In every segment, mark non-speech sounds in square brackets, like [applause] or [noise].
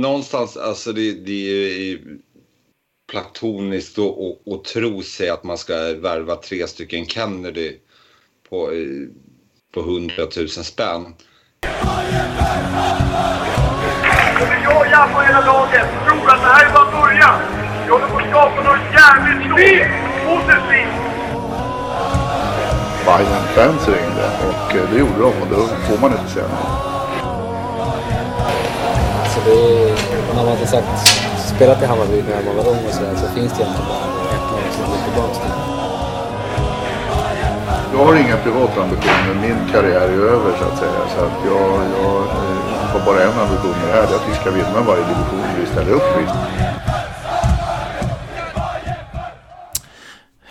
någonstans, alltså det, det är platoniskt och, och, och tro sig att man ska värva tre stycken Kennedy på, på 100 000 spänn. Jag och och hela laget tror att det här är bara början. Vi håller på att skapa något jävligt stort. Positivt. Bayern-fans ringde och eh, det gjorde de och då får man inte säga nej. Så det är, när man som sagt spelat i Hammarby när man var ung och sådär så finns det egentligen bara ett lag som går tillbaka till. Jag har inga privata ambitioner. Min karriär är över så att säga. Så att jag, jag eh, har bara en ambition med det här. Det är att vi ska vinna varje division vi ställer upp i.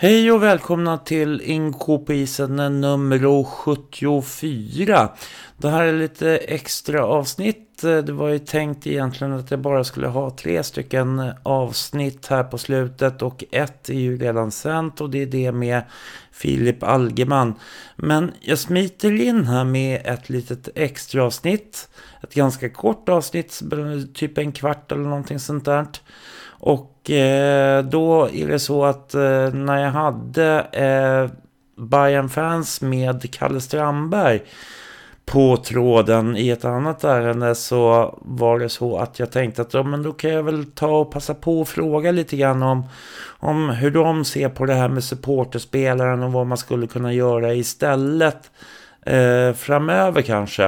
Hej och välkomna till Inko på isen nummer 74. Det här är lite extra avsnitt. Det var ju tänkt egentligen att jag bara skulle ha tre stycken avsnitt här på slutet och ett är ju redan sänt och det är det med Filip Algeman. Men jag smiter in här med ett litet extra avsnitt. Ett ganska kort avsnitt, typ en kvart eller någonting sånt där. Och eh, då är det så att eh, när jag hade eh, Bayern fans med Kalle Strandberg på tråden i ett annat ärende så var det så att jag tänkte att ja, men då kan jag väl ta och passa på och fråga lite grann om, om hur de ser på det här med supporterspelaren och vad man skulle kunna göra istället eh, framöver kanske.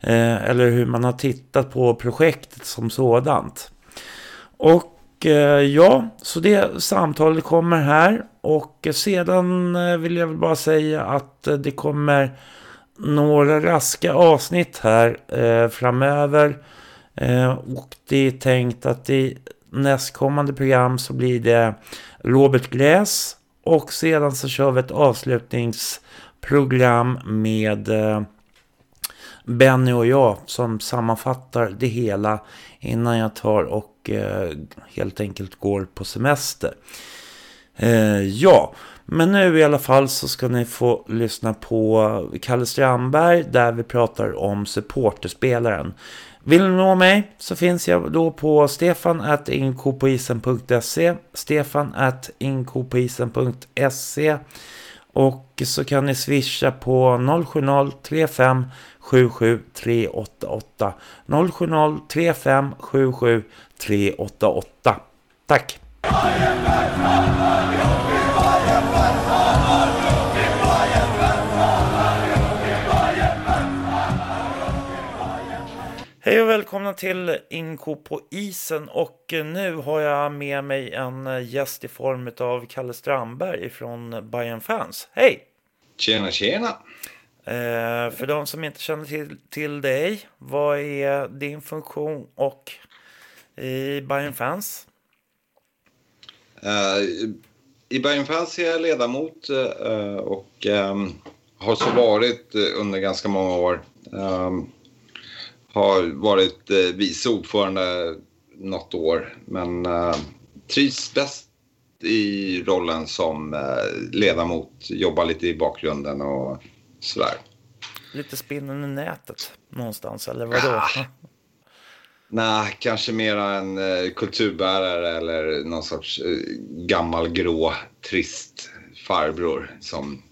Eh, eller hur man har tittat på projektet som sådant. Och Eh, ja, så det samtalet kommer här. Och eh, sedan eh, vill jag väl bara säga att det kommer några raska avsnitt här eh, framöver. Eh, och det är tänkt att i nästkommande program så blir det Robert Gräs. Och sedan så kör vi ett avslutningsprogram med eh, Benny och jag som sammanfattar det hela innan jag tar och och helt enkelt går på semester. Eh, ja, men nu i alla fall så ska ni få lyssna på Kalle Strandberg där vi pratar om supporterspelaren. Vill ni nå mig så finns jag då på stefan at stefan.inkopoisen.se stefan.inkopoisen.se och så kan ni swisha på 070-35 77 388 070 35 77 388. Tack! Hej och välkomna till Inko på isen och nu har jag med mig en gäst i form av Kalle Strandberg från Bayern Fans. Hej! Tjena, tjena! Eh, för de som inte känner till, till dig, vad är din funktion och i Bayern Fans? Uh, I Bayern Fans är jag ledamot uh, och um, har så varit under ganska många år. Um, har varit uh, vice ordförande något år men uh, trivs bäst i rollen som ledamot. Jobbar lite i bakgrunden och sådär. Lite spinnen i nätet någonstans, eller vadå? Ah. Nej, kanske mera en eh, kulturbärare eller någon sorts eh, gammal grå trist farbror som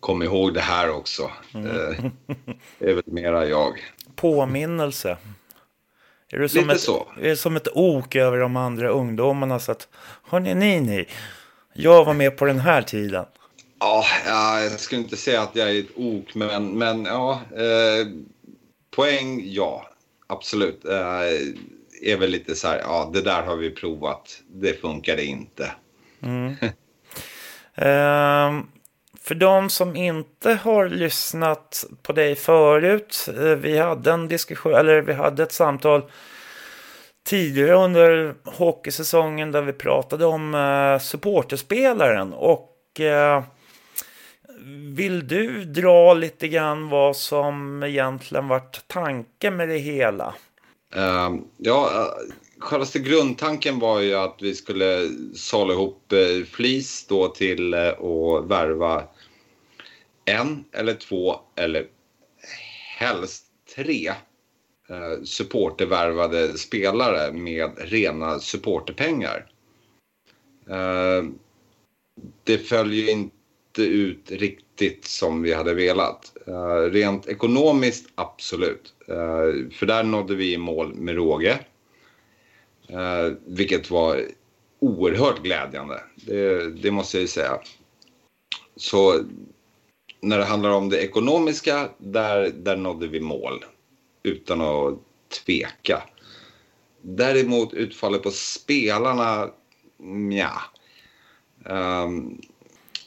kom ihåg det här också. Mm. Eh, det är väl mera jag. Påminnelse. Är det som, Lite ett, så. är det som ett ok över de andra ungdomarna? Så att, hörni, ni, ni. Jag var med på den här tiden. Ja, jag skulle inte säga att jag är ett ok, men, men ja. Eh, poäng, ja. Absolut. Eh, är väl lite så här, ja, det där har vi provat. Det funkade inte. Mm. [laughs] eh, för de som inte har lyssnat på dig förut. Eh, vi hade en diskussion, eller vi hade ett samtal tidigare under hockeysäsongen där vi pratade om eh, supporterspelaren. Och eh, vill du dra lite grann vad som egentligen vart tanken med det hela? Uh, ja, uh, självaste grundtanken var ju att vi skulle sala ihop uh, flis då till uh, att värva en eller två eller helst tre eh, supportervärvade spelare med rena supporterpengar. Eh, det följer inte ut riktigt som vi hade velat. Eh, rent ekonomiskt, absolut. Eh, för där nådde vi i mål med råge. Eh, vilket var oerhört glädjande. Det, det måste jag ju säga. Så när det handlar om det ekonomiska, där, där nådde vi mål. Utan att tveka. Däremot utfallet på spelarna, ja. Um, ehm,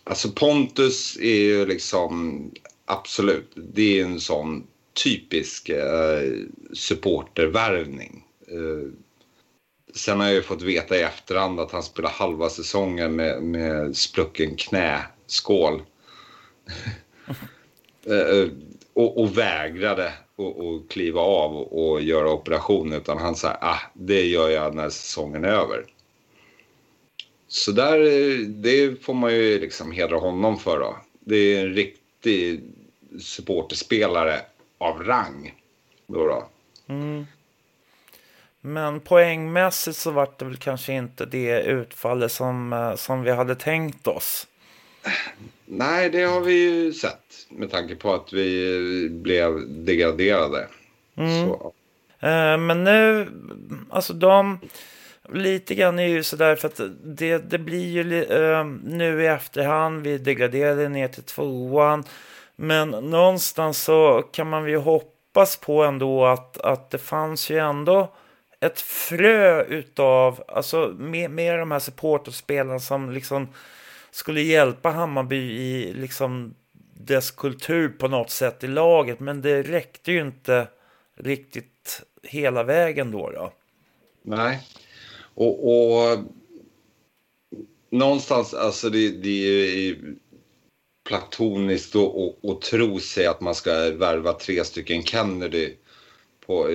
alltså Pontus är ju liksom absolut, det är en sån typisk uh, supportervärvning. Uh, sen har jag ju fått veta i efterhand att han spelar halva säsongen med, med sprucken knäskål. Eh, eh, och, och vägrade att kliva av och, och göra operation utan han sa ah, det gör jag när säsongen är över. Så där, eh, det får man ju liksom hedra honom för då. Det är en riktig supporterspelare av rang. Då då. Mm. Men poängmässigt så var det väl kanske inte det utfallet som, som vi hade tänkt oss. Nej, det har vi ju sett med tanke på att vi blev degraderade. Mm. Eh, men nu, alltså de, lite grann är ju sådär för att det, det blir ju eh, nu i efterhand, vi degraderade ner till tvåan. Men någonstans så kan man ju hoppas på ändå att, att det fanns ju ändå ett frö utav, alltså med, med de här supporterspelarna som liksom skulle hjälpa Hammarby i liksom dess kultur på något sätt i laget. Men det räckte ju inte riktigt hela vägen då. då. Nej, och, och någonstans, alltså det, det är platoniskt att tro sig att man ska värva tre stycken Kennedy på,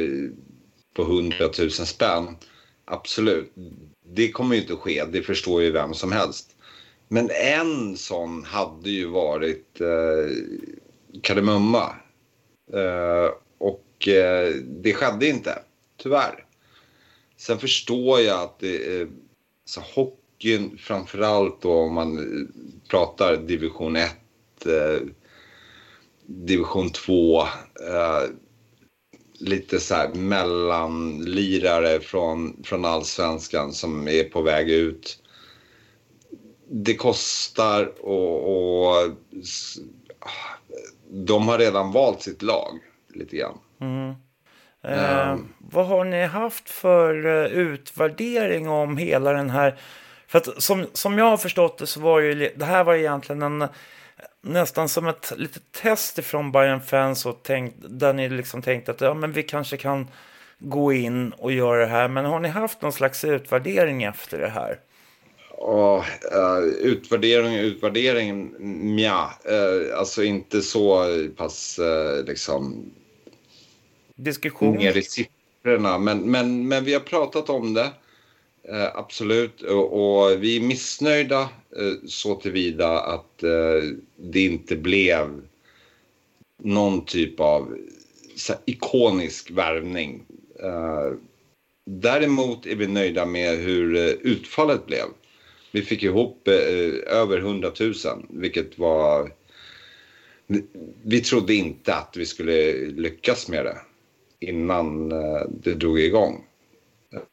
på 100 000 spänn. Absolut, det kommer ju inte att ske, det förstår ju vem som helst. Men en sån hade ju varit eh, Kardemumma. Eh, och eh, det skedde inte, tyvärr. Sen förstår jag att det, eh, så hockeyn framförallt då om man pratar division 1, eh, division 2, eh, lite så här mellanlirare från, från allsvenskan som är på väg ut det kostar och, och, de har redan valt sitt lag lite grann. Mm. Eh, um. Vad har ni haft för uh, utvärdering om hela den här? För att som, som jag har förstått det så var ju det här var egentligen en nästan som ett litet test ifrån Bayern fans och tänkt, där ni liksom tänkte att ja, men vi kanske kan gå in och göra det här. Men har ni haft någon slags utvärdering efter det här? Oh, uh, utvärdering, utvärdering, ja. Uh, alltså inte så pass uh, liksom... Diskussion? Ner i siffrorna. Men, men, men vi har pratat om det. Uh, absolut. Och, och, vi är missnöjda så tillvida att det inte blev någon typ av så ikonisk värvning. däremot är vi nöjda med hur utfallet blev. Vi fick ihop eh, över 100 000, vilket var... Vi trodde inte att vi skulle lyckas med det innan eh, det drog igång.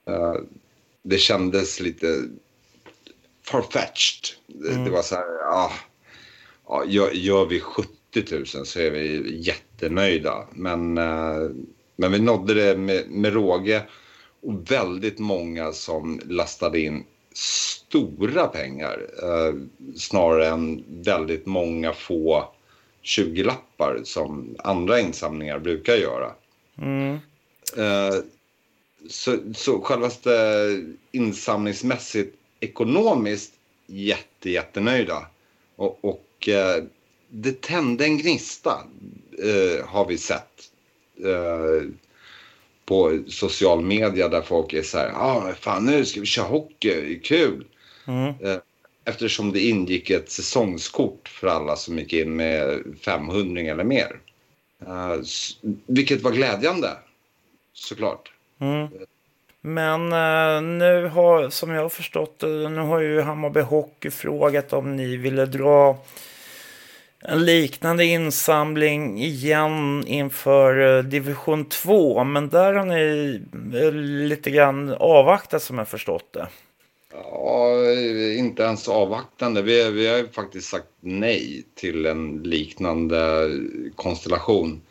Eh, det kändes lite farfetched. Mm. Det var så här, ja, ja, gör, gör vi 70 000 så är vi jättenöjda. Men, eh, men vi nådde det med, med råge och väldigt många som lastade in stora pengar eh, snarare än väldigt många få 20-lappar som andra insamlingar brukar göra. Mm. Eh, så, så självaste insamlingsmässigt ekonomiskt jätte, jättenöjda. Och, och eh, det tände en gnista eh, har vi sett. Eh, på social media där folk är så här, ja ah, fan nu ska vi köra hockey, kul. Mm. Eh, eftersom det ingick ett säsongskort för alla som gick in med 500 eller mer. Uh, vilket var glädjande. såklart. Men eh, nu har, som jag har förstått nu har ju Hammarby Hockey frågat om ni ville dra en liknande insamling igen inför eh, division 2. Men där har ni eh, lite grann avvaktat som jag förstått det. Ja, eh, inte ens avvaktande. Vi, vi har ju faktiskt sagt nej till en liknande konstellation.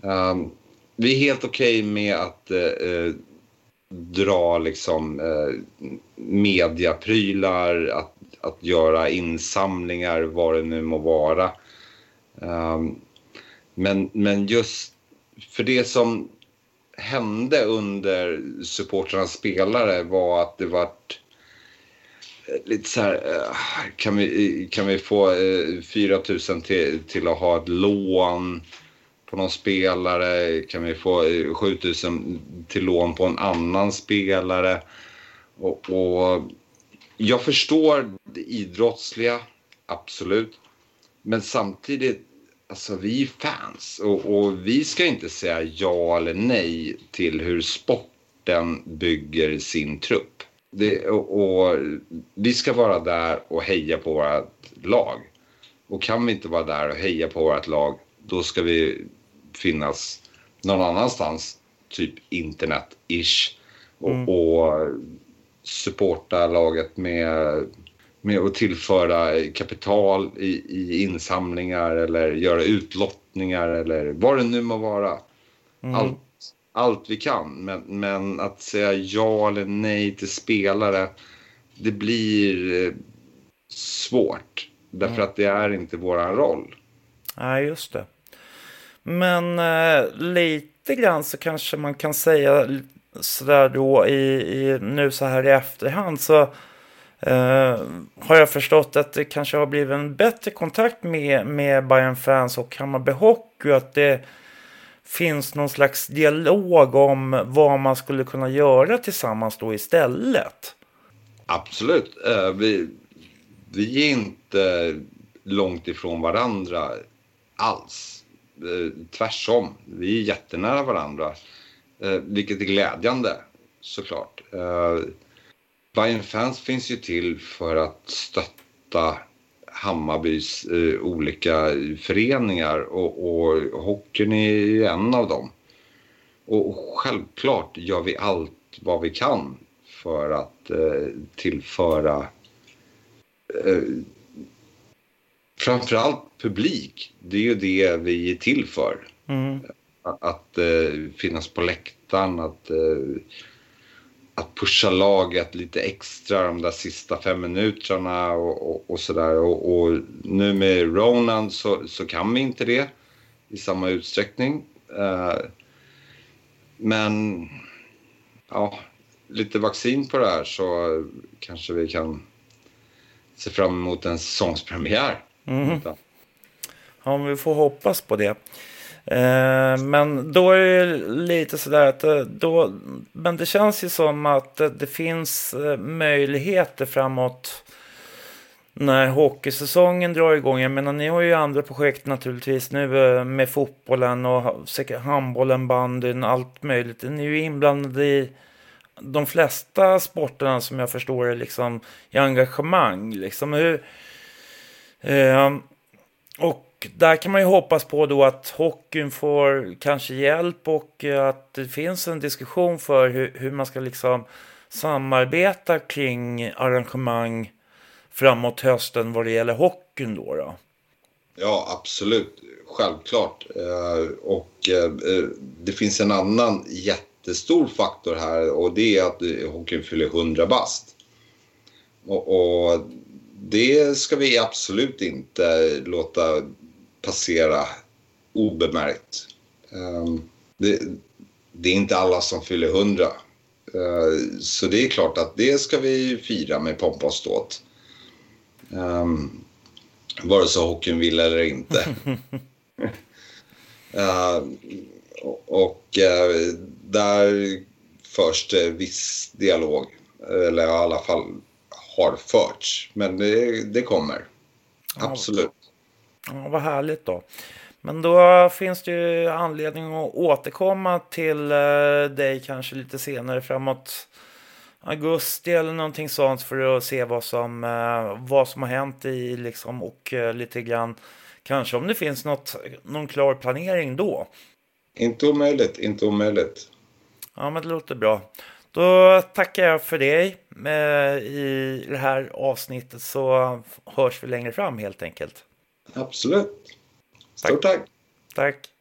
Um, vi är helt okej okay med att uh, dra liksom uh, mediaprylar, att, att göra insamlingar, vad det nu må vara. Um, men, men just för det som hände under supportrarnas spelare var att det vart eh, lite så här, eh, kan vi, kan vi få eh, 4 000 till, till att ha ett lån på någon spelare? Kan vi få 7 000 till lån på en annan spelare? Och, och jag förstår det idrottsliga, absolut. Men samtidigt, alltså vi är fans och, och vi ska inte säga ja eller nej till hur sporten bygger sin trupp. Det, och, och, vi ska vara där och heja på vårt lag. Och kan vi inte vara där och heja på vårt lag, då ska vi finnas någon annanstans, typ internet-ish. Och, mm. och supporta laget med, med att tillföra kapital i, i insamlingar eller göra utlottningar eller vad det nu må vara. Mm. Allt allt vi kan. Men, men att säga ja eller nej till spelare, det blir eh, svårt. Därför mm. att det är inte våran roll. Nej, just det. Men eh, lite grann så kanske man kan säga sådär då i, i, nu så här i efterhand så Eh, har jag förstått att det kanske har blivit en bättre kontakt med, med Bayern fans och Hammarby Hockey. Att det finns någon slags dialog om vad man skulle kunna göra tillsammans då istället. Absolut. Uh, vi, vi är inte långt ifrån varandra alls. Uh, tvärsom. Vi är jättenära varandra. Vilket är glädjande såklart. Bayern Fans finns ju till för att stötta Hammarbys eh, olika föreningar och, och hockeyn är en av dem. Och självklart gör vi allt vad vi kan för att eh, tillföra eh, framförallt publik. Det är ju det vi är till för. Mm. Att, att eh, finnas på läktaren, att eh, att pusha laget lite extra de där sista fem minuterna och, och, och sådär. Och, och, nu med Ronan så, så kan vi inte det i samma utsträckning. Uh, men ja, lite vaccin på det här så kanske vi kan se fram emot en säsongspremiär. Mm. Ja, vi får hoppas på det. Eh, men då är det lite sådär att eh, då, men det känns ju som att eh, det finns möjligheter framåt när hockeysäsongen drar igång. Jag menar, ni har ju andra projekt naturligtvis nu med fotbollen och säkert handbollen, bandyn, allt möjligt. Ni är ju inblandade i de flesta sporterna som jag förstår är liksom i engagemang. Liksom hur, eh, och där kan man ju hoppas på då att hockeyn får kanske hjälp och eh, att det finns en diskussion för hur, hur man ska liksom samarbeta kring arrangemang framåt hösten vad det gäller hockeyn då. då. Ja, absolut. Självklart. Eh, och eh, det finns en annan jättestor faktor här och det är att hockeyn fyller 100 bast. Och, och det ska vi absolut inte låta passera obemärkt. Um, det, det, är inte alla som fyller hundra. Uh, så det är klart att det ska vi fira med pompa och ståt. Um, vare sig hockeyn vill eller inte. uh, [laughs] och uh, där förs det viss dialog. Eller i alla fall har förts. Men det, det kommer. Absolut. Ja, vad härligt då. Men då finns det ju anledning att återkomma till eh, dig kanske lite senare framåt augusti eller någonting sånt för att se vad som, eh, vad som har hänt i liksom och eh, lite grann kanske om det finns något, någon klar planering då. Inte omöjligt, inte omöjligt. Ja, men det låter bra. Då tackar jag för dig i det här avsnittet så hörs vi längre fram helt enkelt. Absolut. Stort tack. Tack. tack.